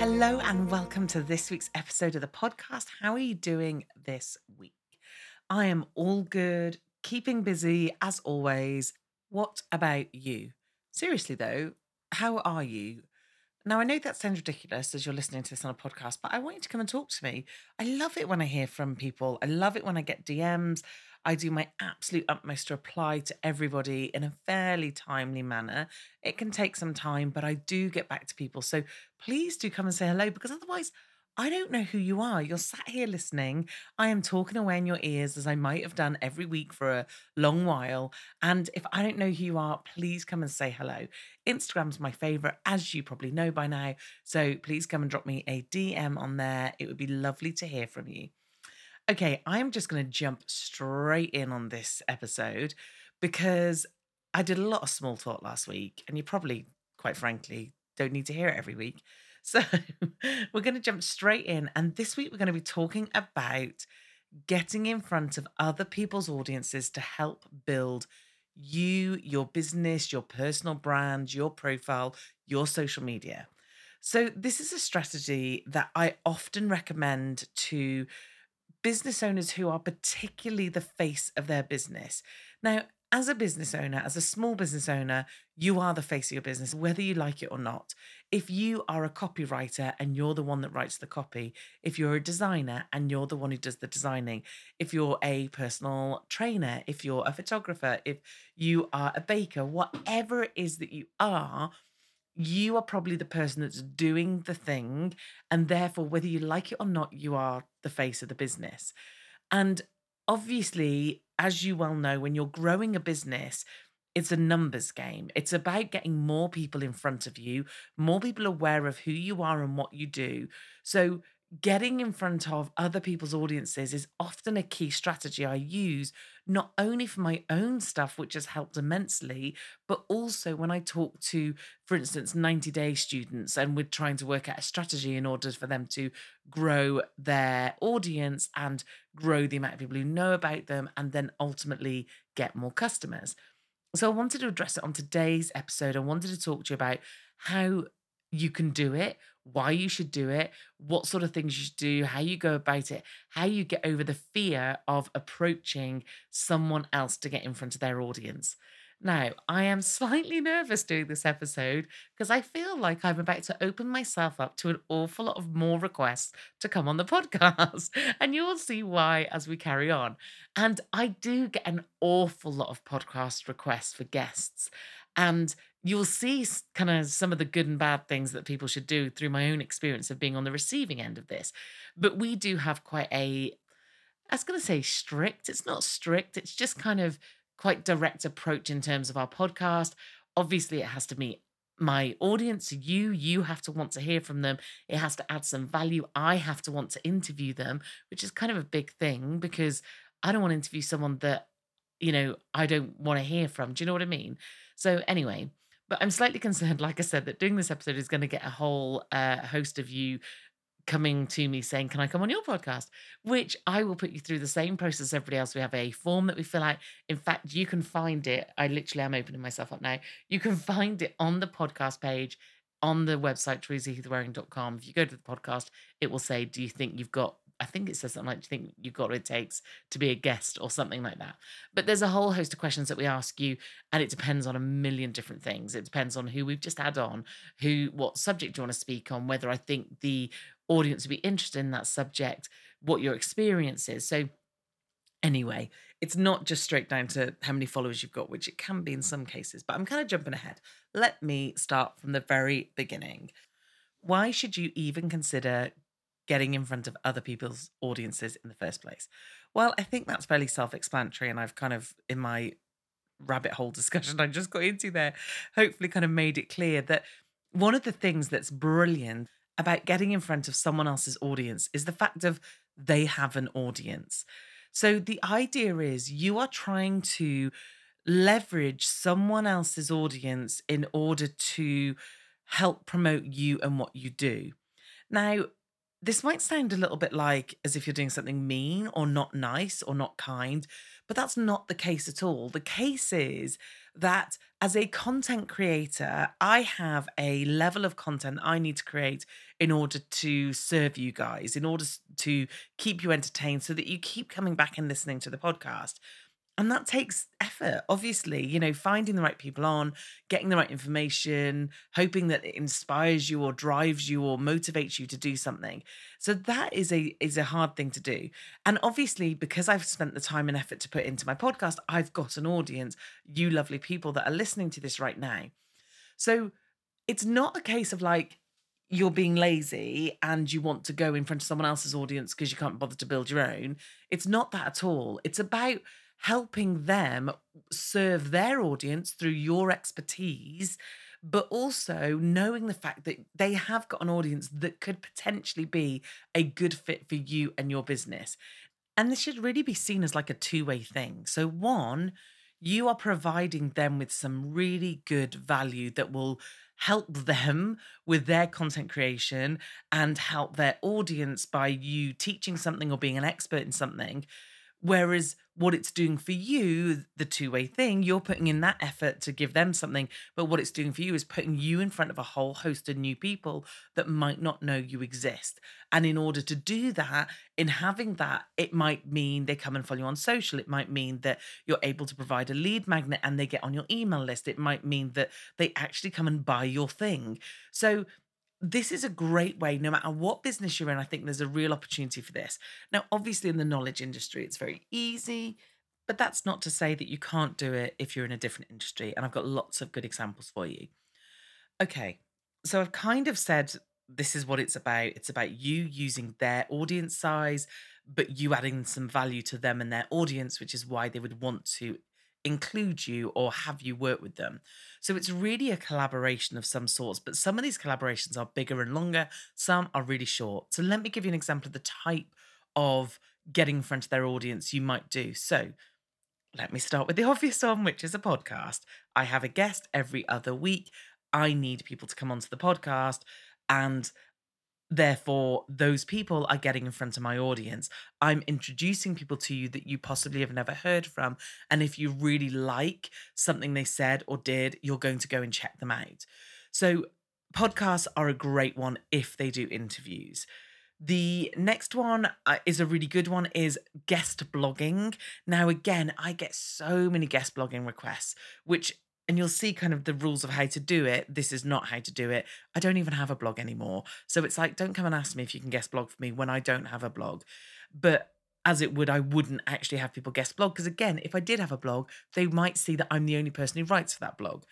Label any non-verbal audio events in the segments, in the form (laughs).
Hello, and welcome to this week's episode of the podcast. How are you doing this week? I am all good, keeping busy as always. What about you? Seriously, though, how are you? Now, I know that sounds ridiculous as you're listening to this on a podcast, but I want you to come and talk to me. I love it when I hear from people. I love it when I get DMs. I do my absolute utmost to reply to everybody in a fairly timely manner. It can take some time, but I do get back to people. So please do come and say hello because otherwise, I don't know who you are. You're sat here listening. I am talking away in your ears as I might have done every week for a long while. And if I don't know who you are, please come and say hello. Instagram's my favorite, as you probably know by now. So please come and drop me a DM on there. It would be lovely to hear from you. Okay, I'm just going to jump straight in on this episode because I did a lot of small talk last week, and you probably, quite frankly, don't need to hear it every week. (laughs) So we're going to jump straight in. And this week, we're going to be talking about getting in front of other people's audiences to help build you, your business, your personal brand, your profile, your social media. So, this is a strategy that I often recommend to business owners who are particularly the face of their business. Now, as a business owner, as a small business owner, you are the face of your business, whether you like it or not. If you are a copywriter and you're the one that writes the copy, if you're a designer and you're the one who does the designing, if you're a personal trainer, if you're a photographer, if you are a baker, whatever it is that you are, you are probably the person that's doing the thing. And therefore, whether you like it or not, you are the face of the business. And obviously, as you well know, when you're growing a business, it's a numbers game. It's about getting more people in front of you, more people aware of who you are and what you do. So, getting in front of other people's audiences is often a key strategy I use, not only for my own stuff, which has helped immensely, but also when I talk to, for instance, 90 day students and we're trying to work out a strategy in order for them to grow their audience and grow the amount of people who know about them and then ultimately get more customers. So I wanted to address it on today's episode. I wanted to talk to you about how you can do it, why you should do it, what sort of things you should do, how you go about it, how you get over the fear of approaching someone else to get in front of their audience. Now, I am (laughs) slightly nervous doing this episode because I feel like I'm about to open myself up to an awful lot of more requests to come on the (laughs) podcast. And you'll see why as we carry on. And I do get an awful lot of podcast requests for guests. And you'll see kind of some of the good and bad things that people should do through my own experience of being on the receiving end of this. But we do have quite a, I was going to say strict. It's not strict, it's just kind of quite direct approach in terms of our podcast. Obviously, it has to meet my audience, you, you have to want to hear from them. It has to add some value. I have to want to interview them, which is kind of a big thing because I don't want to interview someone that, you know, I don't want to hear from. Do you know what I mean? So, anyway, but I'm slightly concerned, like I said, that doing this episode is going to get a whole uh, host of you coming to me saying, Can I come on your podcast? Which I will put you through the same process everybody else. We have a form that we fill out. In fact, you can find it. I literally am opening myself up now. You can find it on the podcast page on the website, teresaheathwareing.com. If you go to the podcast, it will say, Do you think you've got I think it says something like, Do you think you've got what it takes to be a guest or something like that? But there's a whole host of questions that we ask you, and it depends on a million different things. It depends on who we've just had on, who, what subject you want to speak on, whether I think the audience would be interested in that subject, what your experience is. So, anyway, it's not just straight down to how many followers you've got, which it can be in some cases, but I'm kind of jumping ahead. Let me start from the very beginning. Why should you even consider getting in front of other people's audiences in the first place? Well, I think that's fairly self explanatory, and I've kind of, in my rabbit hole (laughs) discussion I just got into there, hopefully kind of made it clear that one of the things that's brilliant about getting in front of someone else's audience is the fact of they have an audience. So the idea is you are trying to leverage someone else's audience in order to help promote you and what you do. Now, this might sound a little bit like as if you're doing something mean or not nice or not kind, but that's not the case at all. The case is that as a content creator, I have a level of content I need to create in order to serve you guys, in order to keep you entertained so that you keep coming back and listening to the podcast. And that takes effort, obviously, you know, finding the right people on, getting the right information, hoping that it inspires you or drives you or motivates you to do something. So that is a is a hard thing to do. And obviously, because I've spent the time and effort to put into my podcast, I've got an audience, you lovely people that are listening to this right now. So it's not a case of like you're being lazy and you want to go in front of someone else's audience because you can't bother to build your own. It's not that at all. It's about helping them serve their audience through your expertise, but also knowing the fact that they have got an audience that could potentially be a good fit for you and your business. And this should really be seen as like a two way thing. So, one, you are providing them with some really good value that will help them with their content creation and help their audience by you teaching something or being an expert in something Whereas what it's doing for you, the two way thing, you're putting in that effort to give them something. But what it's doing for you is putting you in front of a whole host of new people that might not know you exist. And in order to do that, in having that, it might mean they come and follow you on social. It might mean that you're able to provide a lead magnet and they get on your email list. It might mean that they actually come and buy your thing. So this is a great way, no matter what business you're in, I think there's a real opportunity for this. Now, obviously, in the knowledge industry, it's very easy, but that's not to say that you can't do it if you're in a different industry. And I've got lots of good examples for you. Okay, so I've kind of said this is what it's about. It's about you using their audience size, but you adding some value to them and their audience, which is why they would want to include you or have you work with them. So it's really a collaboration of some sorts, but some of these collaborations are bigger and longer, some are really short. So let me give you an example of the type of getting in front of their audience you might do. So let me start with the (laughs) obvious one, which is a podcast. I have a guest every other week. I need people to come onto the podcast and Therefore, those people are getting in front of my audience. I'm introducing people to you that you possibly have never heard from. And if you really like something they said or did, you're going to go and check them out. So, podcasts are a great one if they do interviews. The next one uh, is a really good one is guest blogging. Now again, I get so many guest blogging requests which and you'll see kind of the rules of how to do it. This is not how to do it. I don't even have a blog anymore. So it's like don't come and ask me if you can guest blog for me when I don't have a blog. But as it would, I wouldn't actually have people guest blog because again, if I did have a blog, they might see that I'm the only person who writes for that blog.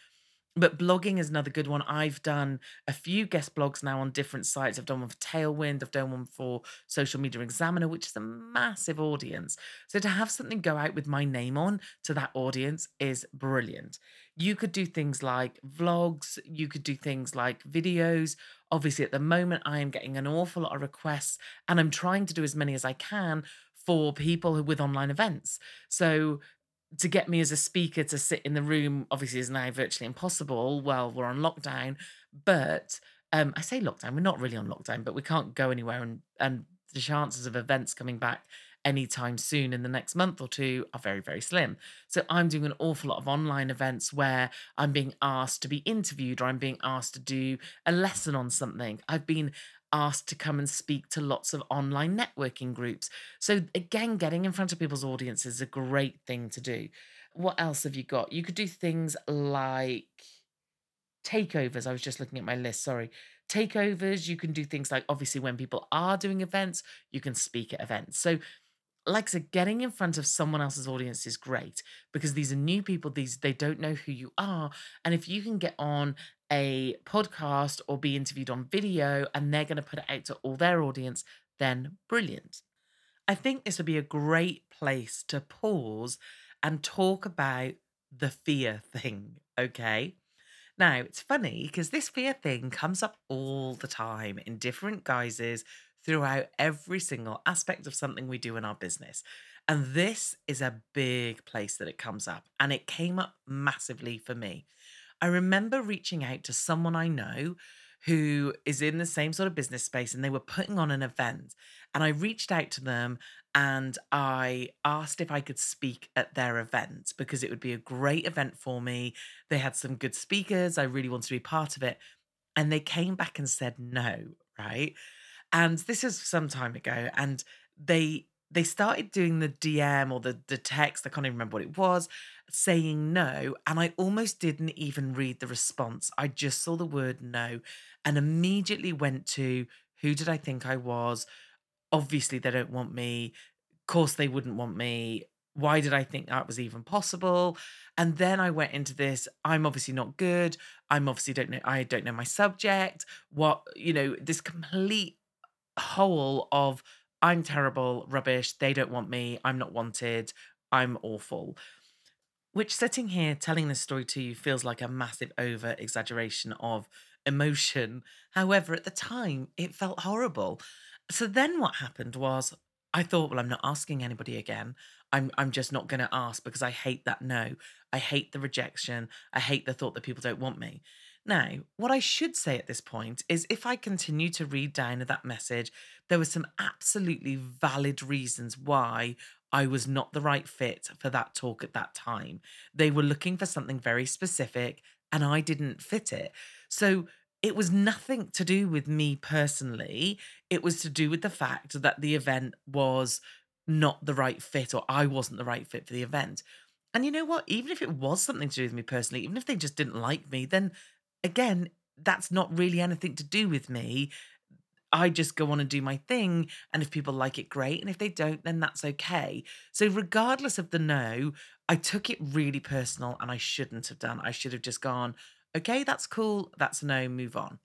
But blogging is another good one. I've done a few guest blogs now on different sites. I've done one for Tailwind, I've done one for Social Media Examiner, which is a massive audience. So to have something go out with my name on to that audience is brilliant. You could do things like vlogs, you could do things like videos. Obviously, at the moment, I am getting an awful lot of requests and I'm trying to do as many as I can for people with online events. So to get me as a speaker to sit in the room obviously is now virtually impossible while we're on lockdown. But um, I say lockdown, we're not really on lockdown, but we can't go anywhere, and and the chances of events coming back anytime soon in the next month or two are very very slim. So I'm doing an awful lot of online events where I'm being asked to be interviewed or I'm being asked to do a lesson on something. I've been asked to come and speak to lots of online networking groups. So, again, getting in front of people's audiences is a great thing to do. What else have you got? You could do things like takeovers. I was just looking at my list, sorry. Takeovers, you can do things like obviously when people are doing events, you can speak at events. So, like I said, getting in front of someone else's audience is great because these are new people. These they don't know who you are, and if you can get on a podcast or be interviewed on video and they're going to put it out to all their audience, then brilliant. I think this would be a great place to pause and talk about the fear thing, okay? Now, it's funny because this fear thing comes up all the time in different guises throughout every single aspect of something we do in our business. And this is a big place that it comes up. And it came up massively for me. I remember reaching out to someone I know who is in the same sort of business space and they were putting on an event. And I reached out to them and I asked if I could speak at their event because it would be a great event for me. They had some good speakers. I really wanted to be part of it. And they came back and said no, right? And this is some time ago. And they they started doing the DM or the, the text, I can't even remember what it was, saying no. And I almost didn't even read the response. I just saw the word no and immediately went to who did I think I was? Obviously, they don't want me. Of course, they wouldn't want me. Why did I think that was even possible? And then I went into this. I'm obviously not good. I'm obviously don't know. I don't know my subject. What, you know, this complete whole of I'm terrible, rubbish, they don't want me, I'm not wanted, I'm awful. Which sitting here telling this story to you feels like a massive over exaggeration of emotion. However, at the time, it felt horrible. So then what happened was I thought, well, I'm not asking anybody again. I'm I'm just not going to ask because I hate that no. I hate the rejection. I hate the thought that people don't want me. Now, what I should say at this point is if I continue to read down that message, there were some absolutely valid reasons why I was not the right fit for that talk at that time. They were looking for something very specific and I didn't fit it. So it was nothing to do with me personally. It was to do with the fact that the event was not the right fit or I wasn't the right fit for the event. And you know what? Even if it was something to do with me personally, even if they just didn't like me, then again, that's not really anything to do with me. I just go on and do my thing. And if people like it, great. And if they don't, then that's okay. So, regardless of the no, I took it really personal and I shouldn't have done. I should have just gone, okay, that's cool. That's a no, move on.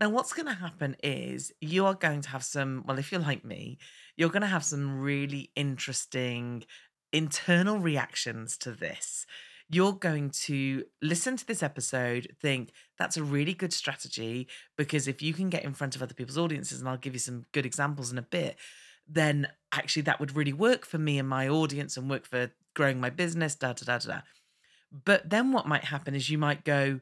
Now, what's going to happen is you are going to have some, well, if you're like me, you're going to have some really interesting internal reactions to this you're going to listen to this episode, think that's a really good strategy because if you can get in front of other people's audiences, and I'll give you some good examples in a bit, then actually that would really work for me and my audience and work for growing my business, da da da da. But then what might happen is you might go,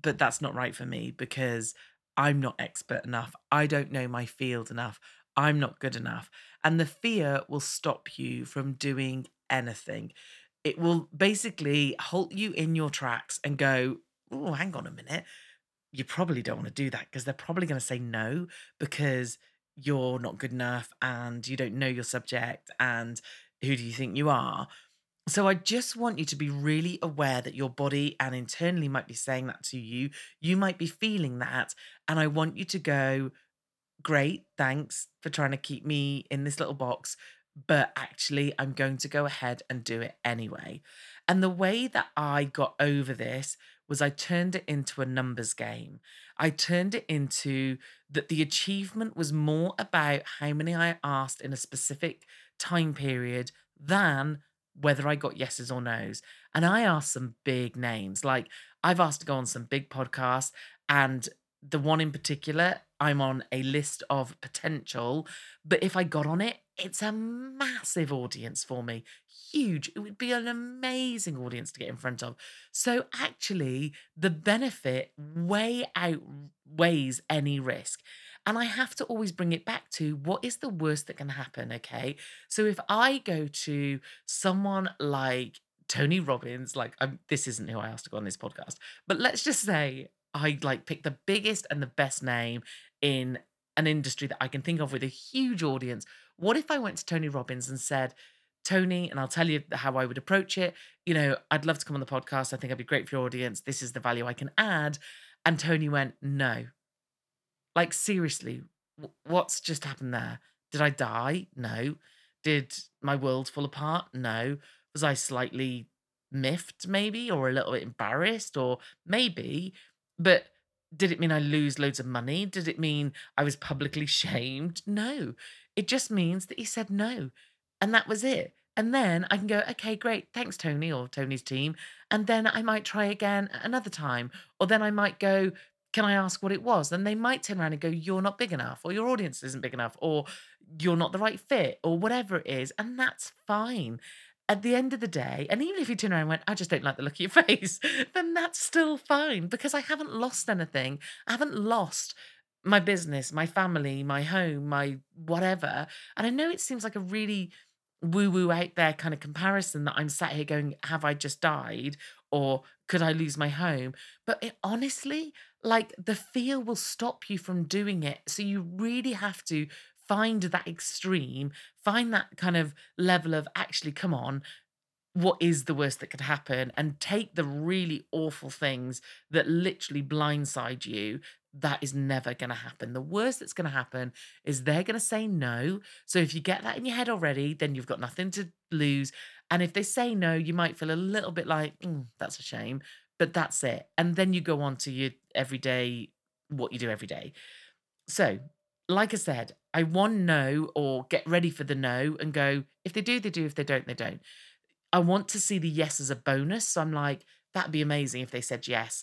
but that's not right for me because I'm not expert enough. I don't know my field enough. I'm not good enough. And the fear will stop you from doing anything it will basically halt you in your tracks and go, oh, hang on a minute. You probably don't want to do that because they're probably going to say no because you're not good enough and you don't know your subject and who do you think you are? So I just want you to be really aware that your body and internally might be saying that to you. You might be feeling that. And I want you to go, great, thanks for trying to keep me in this little box. But actually, I'm going to go ahead and do it anyway. And the way that I got over this was I turned it into a numbers game. I turned it into that the achievement was more about how many I asked in a specific time period than whether I got yeses or nos. And I asked some big names. Like I've asked to go on some big podcasts, and the one in particular, I'm on a list of potential. But if I got on it, it's a massive audience for me. Huge. It would be an amazing audience to get in front of. So actually, the benefit way outweighs any risk. And I have to always bring it back to what is the worst that can happen, okay? So if I go to someone like Tony Robbins, like I'm, this isn't who I asked to go on this podcast, but let's just say I like pick the biggest and the best name in an industry that I can think of with a huge audience. What if I went to Tony Robbins and said, Tony, and I'll tell you how I would approach it. You know, I'd love to come on the podcast. I think I'd be great for your audience. This is the value I can add. And Tony went, No, like, seriously, what's just happened there? Did I die? No. Did my world fall apart? No. Was I slightly miffed, maybe, or a little bit embarrassed, or maybe, but did it mean I lose loads of money? Did it mean I was publicly (laughs) shamed? No. It just means that he said no. And that was it. And then I can go, okay, great. Thanks, Tony or Tony's team. And then I might try again another time. Or then I might go, can I ask what it was? Then they might turn around and go, You're not big enough, or your audience isn't big enough, or you're not the right fit, or whatever it is. And that's fine. At the end of the day, and even if you turn around and went, I just don't like the look of your (laughs) face, then that's still fine because I haven't lost anything. I haven't lost my business, my family, my home, my whatever. And I know it seems like a really woo woo out there kind of comparison that I'm sat here going, Have I just died? Or could I lose my home? But it, honestly, like the fear will stop you from doing it. So you really have to find that extreme, find that kind of level of actually, come on, what is the worst that could happen and take the really awful things that literally blindside you that is never going to happen the worst that's going to happen is they're going to say no so if you get that in your head already then you've got nothing to lose and if they say no you might feel a little bit like mm, that's a shame but that's it. And then you go on to your everyday, what you do every day. So, like I said, I want no or get ready for the no and go, if they do, they do. If they don't, they don't. I want to see the yes as a bonus. So I'm like, that'd be amazing if they said yes,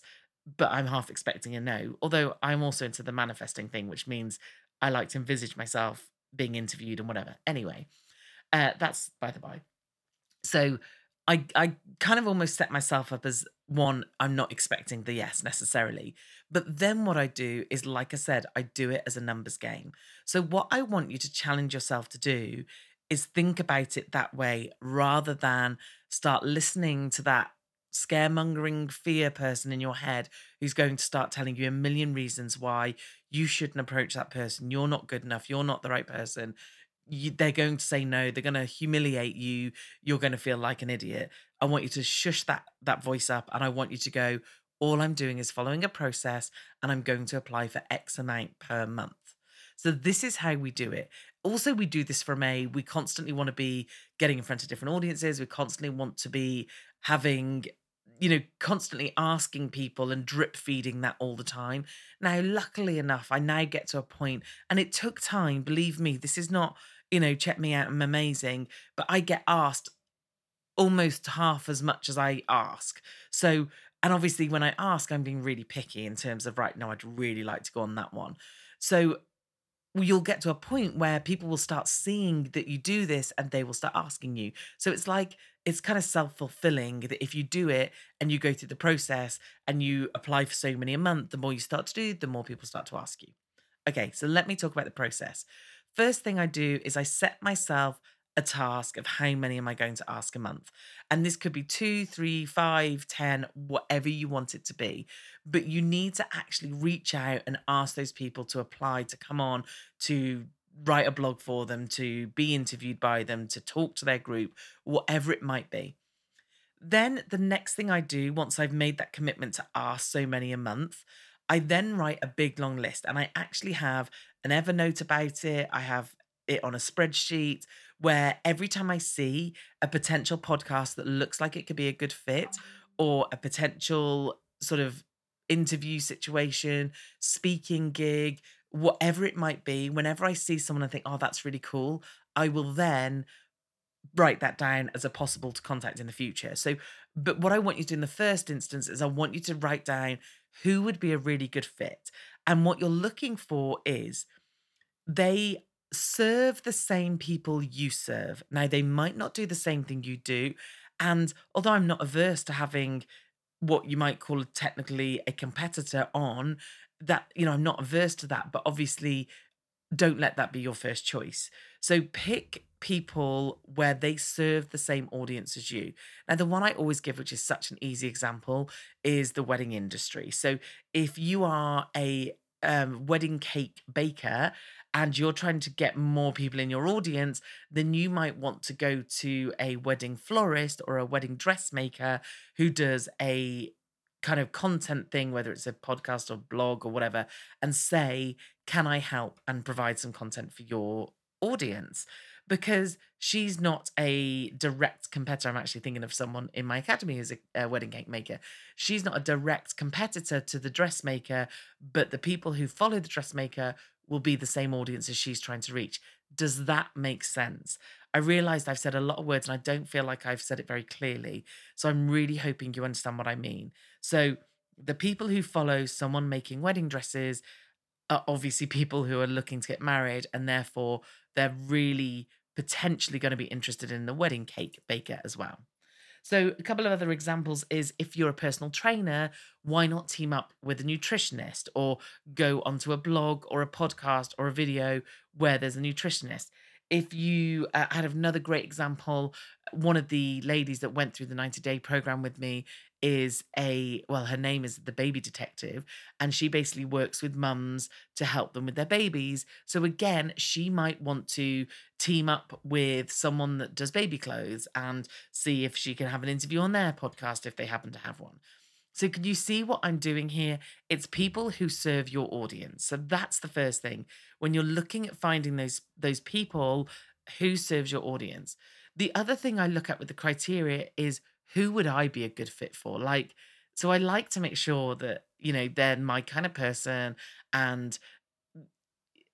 but I'm half expecting a no. Although I'm also into the manifesting thing, which means I like to envisage myself being interviewed and whatever. Anyway, uh, that's by the by. So I I kind of almost set myself up as one, I'm not expecting the yes necessarily. But then what I do is, like I said, I do it as a numbers game. So, what I want you to challenge yourself to do is think about it that way rather than start listening to that scaremongering fear person in your head who's going to start telling you a million reasons why you shouldn't approach that person. You're not good enough. You're not the right person. You, they're going to say no. They're going to humiliate you. You're going to feel like an idiot. I want you to shush that that voice up and i want you to go all i'm doing is following a process and i'm going to apply for x amount per month so this is how we do it also we do this from a we constantly want to be getting in front of different audiences we constantly want to be having you know, constantly asking people and drip feeding that all the time. Now, luckily enough, I now get to a point, and it took time, believe me, this is not, you know, check me out, I'm amazing, but I get asked almost half as much as I ask. So, and obviously, when I ask, I'm being really picky in terms of, right, now I'd really like to go on that one. So, you'll get to a point where people will start seeing that you do this and they will start asking you. So it's like, it's kind of self fulfilling that if you do it and you go through the process and you apply for so many a month, the more you start to do, the more people start to ask you. Okay, so let me talk about the process. First thing I do is I set myself a task of how many am I going to ask a month. And this could be two, three, five, ten, whatever you want it to be. But you need to actually reach out and ask those people to apply to come on to write a blog for them, to be interviewed by them, to talk to their group, whatever it might be. Then the next thing I do, once I've made that commitment to ask so many a month, I then write a big long list and I actually have an Evernote about it. I have it on a spreadsheet where every time I see a potential podcast that looks like it could be a good fit or a potential sort of interview situation, speaking gig, whatever it might be, whenever I see someone and think, oh, that's really cool, I will then write that down as a possible to contact in the future. So, but what I want you to do in the first instance is I want you to write down who would be a really good fit. And what you're looking for is they serve the same people you serve. Now, they might not do the same thing you do. And although I'm not averse to having what you might call technically a competitor on, that, you know, I'm not averse to that. But obviously, don't let that be your first choice. So pick people where they serve the same audience as you. Now, the one I always give, which is such an easy example, is the wedding industry. So if you are a um, wedding cake baker and you're trying to get more people in your audience, then you might want to go to a wedding florist or a wedding dressmaker who does a kind of content thing, whether it's a podcast or blog or whatever, and say, Can I help and provide some content for your audience? Because she's not a direct competitor. I'm actually thinking of someone in my academy who's a, a wedding cake maker. She's not a direct competitor to the dressmaker, but the people who follow the dressmaker will be the same audience as she's trying to reach. Does that make sense? I realized I've said a lot of words and I don't feel like I've said it very clearly. So I'm really hoping you understand what I mean. So the people who follow someone making wedding dresses are obviously people who are looking to get married and therefore they're really potentially going to be interested in the wedding cake baker as well. So, a couple of other examples is if you're a personal trainer, why not team up with a nutritionist or go onto a blog or a podcast or a video where there's a nutritionist? If you uh, had another great example, one of the ladies that went through the 90 day program with me is a, well, her name is the baby detective, and she basically works with mums to help them with their babies. So, again, she might want to team up with someone that does baby clothes and see if she can have an interview on their podcast if they happen to have one. So, can you see what I'm doing here? It's people who serve your audience. So that's the first thing. When you're looking at finding those those people who serves your audience. The other thing I look at with the criteria is who would I be a good fit for? Like, so I like to make sure that, you know, they're my kind of person and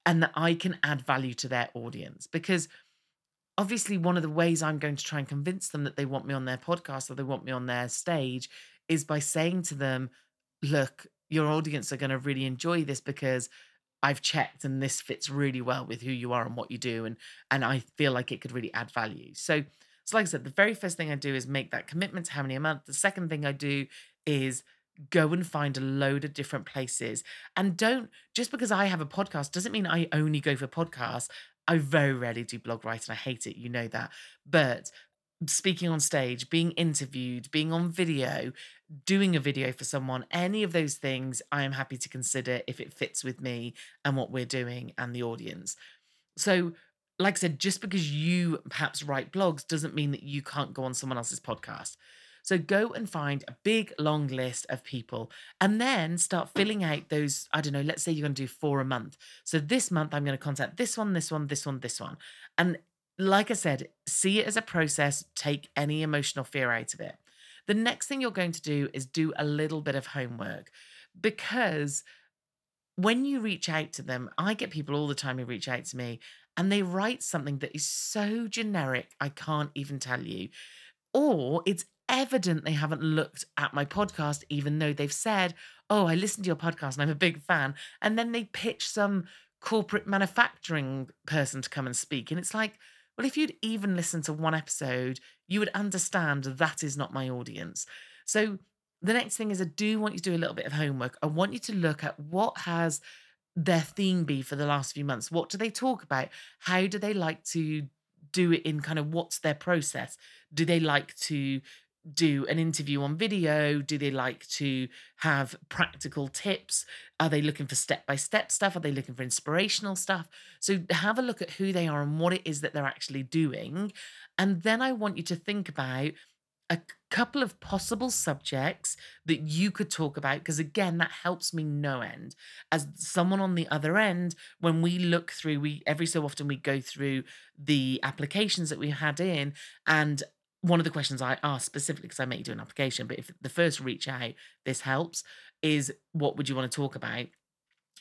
and that I can add value to their audience because obviously one of the ways I'm going to try and convince them that they want me on their podcast or they want me on their stage is by saying to them, look, your audience are going to really enjoy this because I've checked and this fits really well with who you are and what you do and and I feel like it could really add value. So so like I said, the very first thing I do is make that commitment to how many a month. The second thing I do is go and find a load of different places. And don't just because I have a podcast doesn't mean I only go for podcasts. I very rarely do blog writing. I hate it, you know that. But speaking on stage, being interviewed, being on video, doing a video for someone, any of those things I am happy to consider if it fits with me and what we're doing and the audience. So, like I said, just because you perhaps write blogs doesn't mean that you can't go on someone else's podcast. So go and find a big long list of people and then start filling out those. I don't know, let's say you're going to do four a month. So this month, I'm going to contact this one, this one, this one, this one. And like I said, see it as a process, take any emotional fear out of it. The next thing you're going to do is do a little bit of homework because when you reach out to them, I get people all the time who reach out to me and they write something that is so generic, I can't even tell you. Or it's evident they haven't looked at my podcast, even though they've said, Oh, I listened to your podcast and I'm a big fan. And then they pitch some corporate manufacturing person to come and speak. And it's like, well, if you'd even listened to one episode, you would understand that is not my audience. So the next thing is I do want you to do a little bit of homework. I want you to look at what has their theme be for the last few months? What do they talk about? How do they like to do it in kind of what's their process? Do they like to do an interview on video? Do they like to have practical tips? Are they looking for step by step stuff? Are they looking for inspirational stuff? So have a look at who they are and what it is that they're actually doing. And then I want you to think about a couple of possible subjects that you could talk about because again that helps me no end as someone on the other end when we look through we every so often we go through the applications that we had in and one of the questions I ask specifically because I make you do an application, but if the first reach out, this helps, is what would you want to talk about?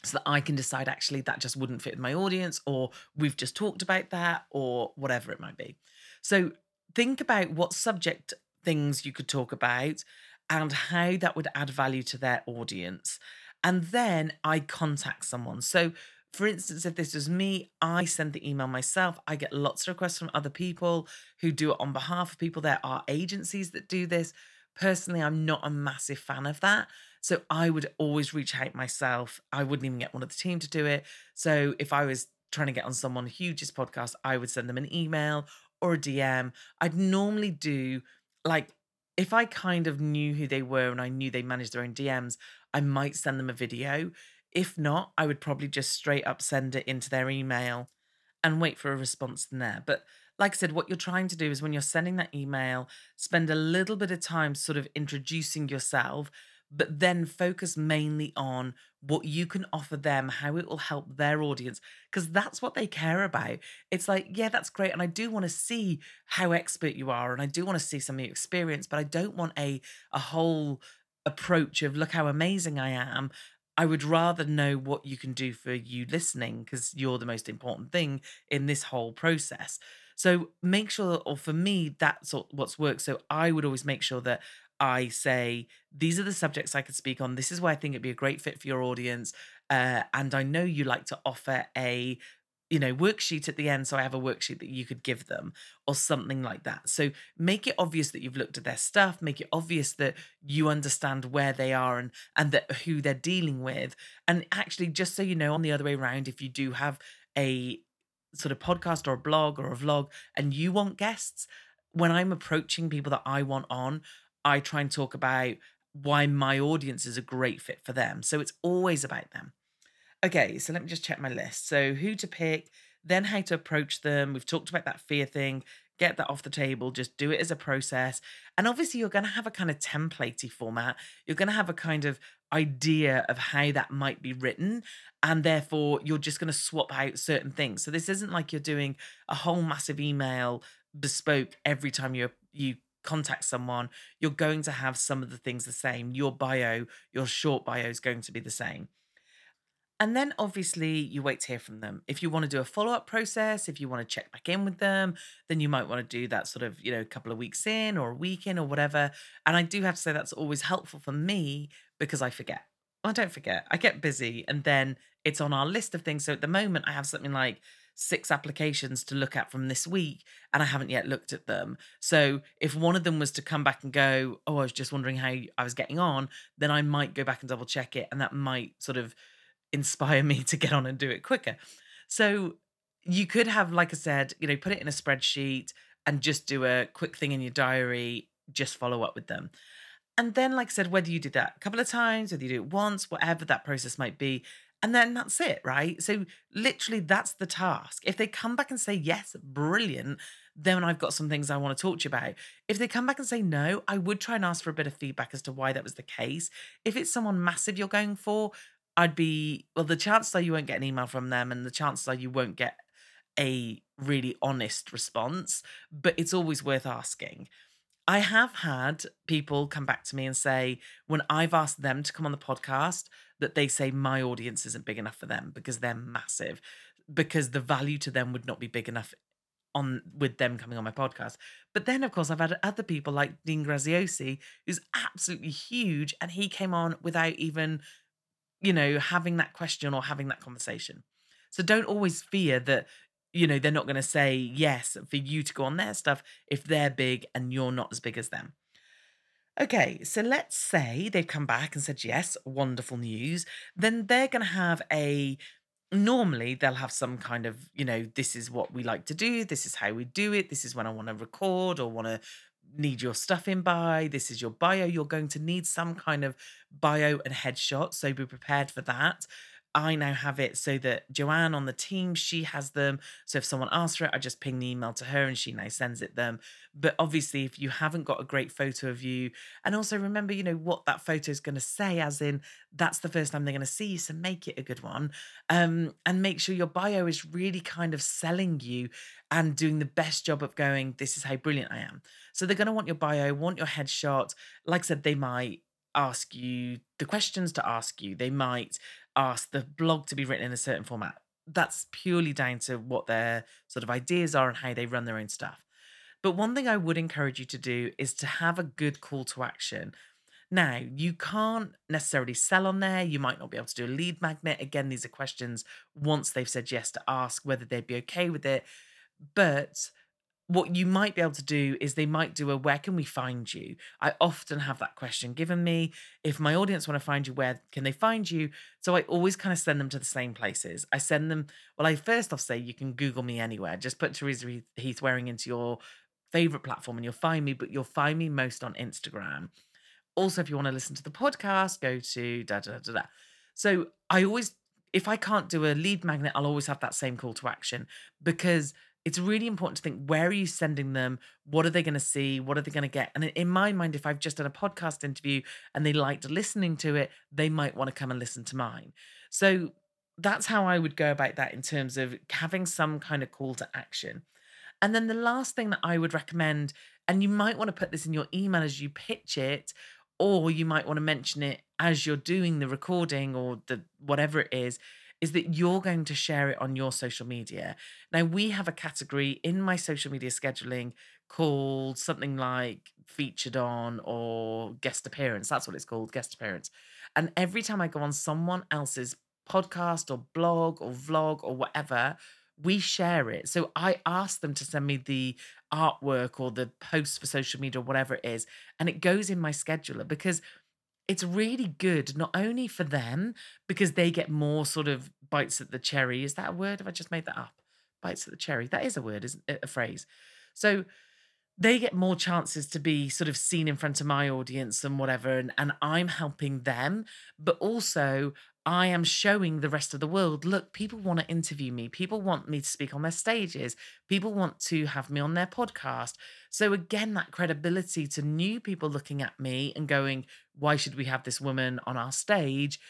So that I can decide actually that just wouldn't fit my audience, or we've just talked about that, or whatever it might be. So think about what subject things you could talk about and how that would add value to their audience. And then I contact someone. So for instance, if this was me, I send the email myself. I get lots of requests from other people who do it on behalf of people. There are agencies that do this. Personally, I'm not a massive fan of that. So I would always reach out myself. I wouldn't even get one of the team to do it. So if I was trying to get on someone huge's podcast, I would send them an email or a DM. I'd normally do like if I kind of knew who they were and I knew they managed their own DMs, I might send them a video if not, I would probably just straight up send it into their email and wait for a response from there. But like I said, what you're trying to do is when you're sending that email, spend a little bit of time sort of introducing yourself, but then focus mainly on what you can offer them, how it will help their audience, because that's what they care about. It's like, yeah, that's great. And I do want to see how expert you are, and I do want to see some of your experience, but I don't want a a whole approach of look how amazing I am I would rather know what you can do for you listening because you're the most important thing in this whole process. So make sure, or for me, that's what's worked. So I would always make sure that I say, these are the subjects I could speak on. This is why I think it'd be a great fit for your audience. Uh, and I know you like to offer a you know, worksheet at the end. So I have a worksheet that you could give them or something like that. So make it obvious that you've looked at their stuff, make it obvious that you understand where they are and and that who they're dealing with. And actually, just so you know, on the other way around, if you do have a sort of podcast or a blog or a vlog and you want guests, when I'm approaching people that I want on, I try and talk about why my audience is a great fit for them. So it's always about them. Okay, so let me just check my list. So, who to pick, then how to approach them. We've talked about that fear thing. Get that off the table. Just do it as a process. And obviously, you're going to have a kind of templatey format. You're going to have a kind of idea of how that might be written. And therefore, you're just going to swap out certain things. So, this isn't like you're doing a whole massive email bespoke every time you you contact someone. You're going to have some of the things the same. Your bio, your short bio is going to be the same. And then obviously you wait to hear from them. If you want to do a follow up process, if you want to check back in with them, then you might want to do that sort of, you know, a couple of weeks in or a week in or whatever. And I do have to say that's always helpful for me because I forget. I don't forget. I get busy and then it's on our list of things. So at the moment, I have something like six applications to look at from this week and I haven't yet looked at them. So if one of them was to come back and go, Oh, I was just wondering how I was getting on, then I might go back and double check it. And that might sort of inspire me (laughs) to get on and do it quicker. So you could have, like I said, you know, put it in a spreadsheet and just do a quick thing in your diary, just follow up with them. And then, like I said, whether you do that a couple of times, whether you do it once, whatever that process might be, and then that's it, right? So, literally, that's the task. If they come back and say, yes, brilliant, then I've got some things I want to talk to you about. If they come back and say no, I would try and ask for a bit of feedback as to why that was the case. If it's someone massive you're going for, I'd be well. The chances are you won't get an email from them, and the chances are you won't get a really honest response. But it's always worth asking. I have had people come back to me and say when I've asked them to come on the podcast that they say my audience isn't big enough for them because they're massive, because the value to them would not be big enough on with them coming on my podcast. But then of course I've had other people like Dean Graziosi, who's absolutely huge, and he came on without even you know, having that question or having that conversation. So don't always fear that, you know, they're not going to say yes for you to go on their stuff if they're big and you're not as big as them. Okay, so let's say they've come back and said yes, wonderful news. Then they're going to have a normally they'll have some kind of, you know, this is what we like to do, this is how we do it, this is when I want to record or want to need your stuff in by. This is your bio. You're going to need some kind of bio and headshot. So be prepared for that. I now have it so that Joanne on the team, she has them. So if someone asks for it, I just ping the email to her and she now sends it them. But obviously, if you haven't got a great photo of you, and also remember, you know, what that photo is going to say, as in that's the first time they're going to see you. So make it a good one. Um, and make sure your bio is really kind of selling you and doing the best job of going, this is how brilliant I am. So they're going to want your bio, want your headshot. Like I said, they might ask you the questions to ask you. They might ask the blog to be written in a certain format. That's purely down to what their sort of ideas are and how they run their own stuff. But one thing I would encourage you to do is to have a good call to action. Now, you can't necessarily sell on there. You might not be able to do a lead magnet. Again, these are questions once they've said yes to ask whether they'd be okay with it. But what you might be able to do is they might do a where can we find you? I often have that question given me. If my audience want to find you where can they find you? So i always kind of send them to the same places. I send them well i first off say you can google me anywhere. Just put teresa heath wareing into your favorite platform and you'll find me but you'll find me most on instagram. Also if you want to listen to the podcast go to da da da da. So i always if i can't do a lead magnet i'll always have that same call to action because it's really important to think where are you sending them? What are they going to see? What are they going to get? And in my mind, if I've just done a podcast interview and they liked listening to it, they might want to come and listen to mine. So that's how I would go about that in terms of having some kind of call to action. And then the last thing that I would recommend, and you might want to put this in your email as you pitch it, or you might want to mention it as you're doing the recording or the whatever it is, is that you're going to share it on your social media. Now, we have a category in my social media scheduling called something like featured on or guest appearance. That's what it's called, guest appearance. And every time I go on someone else's podcast or blog or vlog or whatever, we share it. So I ask them to send me the artwork or the post for social media or whatever it is, and it goes in my scheduler because it's really good not only for them because they get more sort of bites at the cherry. Is that a word? Have I just made that up? Bites at the cherry. That is a word, isn't it? A phrase. So they get more chances to be sort of seen in front of my audience and whatever, and, and I'm helping them, but also I am showing the rest of the world look, people want to interview me. People want me to speak on their stages. People want to have me on their podcast. So, again, that credibility to new people looking at me and going, why should we have this woman on our stage?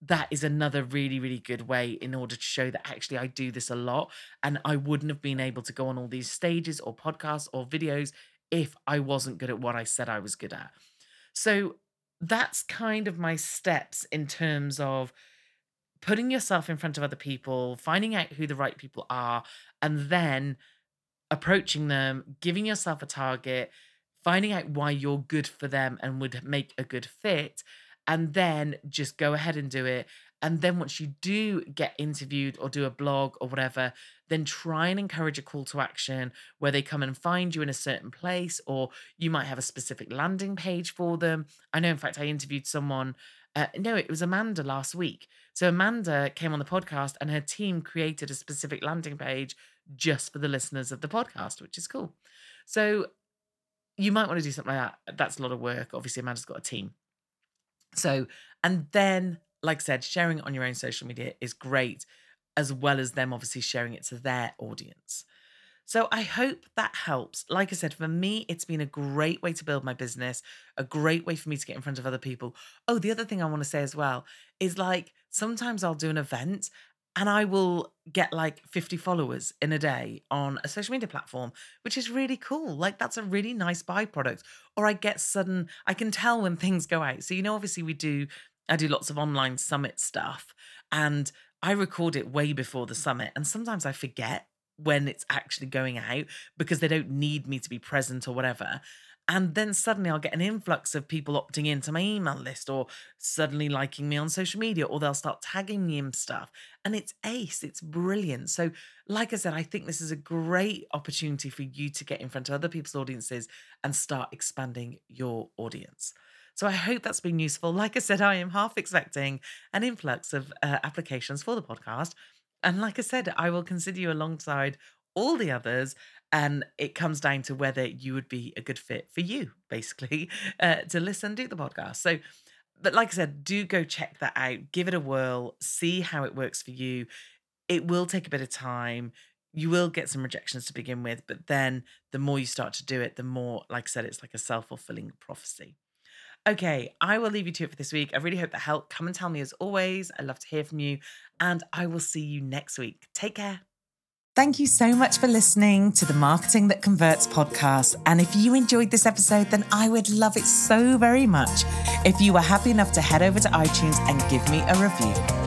That is another really, really good way in order to show that actually I do this a lot. And I wouldn't have been able to go on all these stages or podcasts or videos if I wasn't good at what I said I was good at. So, that's kind of my steps in terms of putting yourself in front of other people, finding out who the right people are, and then approaching them, giving yourself a target, finding out why you're good for them and would make a good fit, and then just go ahead and do it. And then once you do get interviewed or do a blog or whatever, then try and encourage a call to action where they come and find you in a certain place, or you might have a specific landing page for them. I know, in fact, I interviewed someone. Uh, no, it was Amanda last week. So Amanda came on the podcast and her team created a specific landing page just for the listeners of the podcast, which is cool. So you might want to do something like that. That's a lot of work. Obviously, Amanda's got a team. So, and then, like I said, sharing it on your own social media is great, as well as them obviously sharing it to their audience. So I hope that helps. Like I said, for me, it's been a great way to build my business, a great way for me to get in front of other people. Oh, the other thing I want to say as well is like sometimes I'll do an event and I will get like 50 followers in a day on a social media platform, which is really cool. Like that's a really nice byproduct. Or I get sudden, I can tell when things go out. So, you know, obviously we do, I do lots of online summit stuff and I record it way before the summit. And sometimes I forget when it's actually going out because they don't need me to be present or whatever. And then suddenly I'll get an influx of people opting into my email list or suddenly liking me on social media or they'll start tagging me in stuff. And it's ace, it's brilliant. So, like I said, I think this is a great opportunity for you to get in front of other people's audiences and start expanding your audience. So I hope that's been useful. Like I said, I am half expecting an influx of uh, applications for the podcast. And like I said, I will consider you alongside all the others And it comes down to whether you would be a good fit for you, (laughs) basically, uh, to listen, do the podcast. So, but like I said, do go check that out, give it a whirl, see how it works for you. It will take a bit of time. You will get some rejections to begin with, but then the more you start to do it, the more, like I said, it's like a self fulfilling prophecy. Okay, I will leave you to it for this week. I really hope that helped. Come and tell me as always. I love to hear from you, and I will see you next week. Take care. Thank you so much for listening to the Marketing That Converts podcast. And if you enjoyed this episode, then I would love it so very much if you were happy enough to head over to iTunes and give me a review.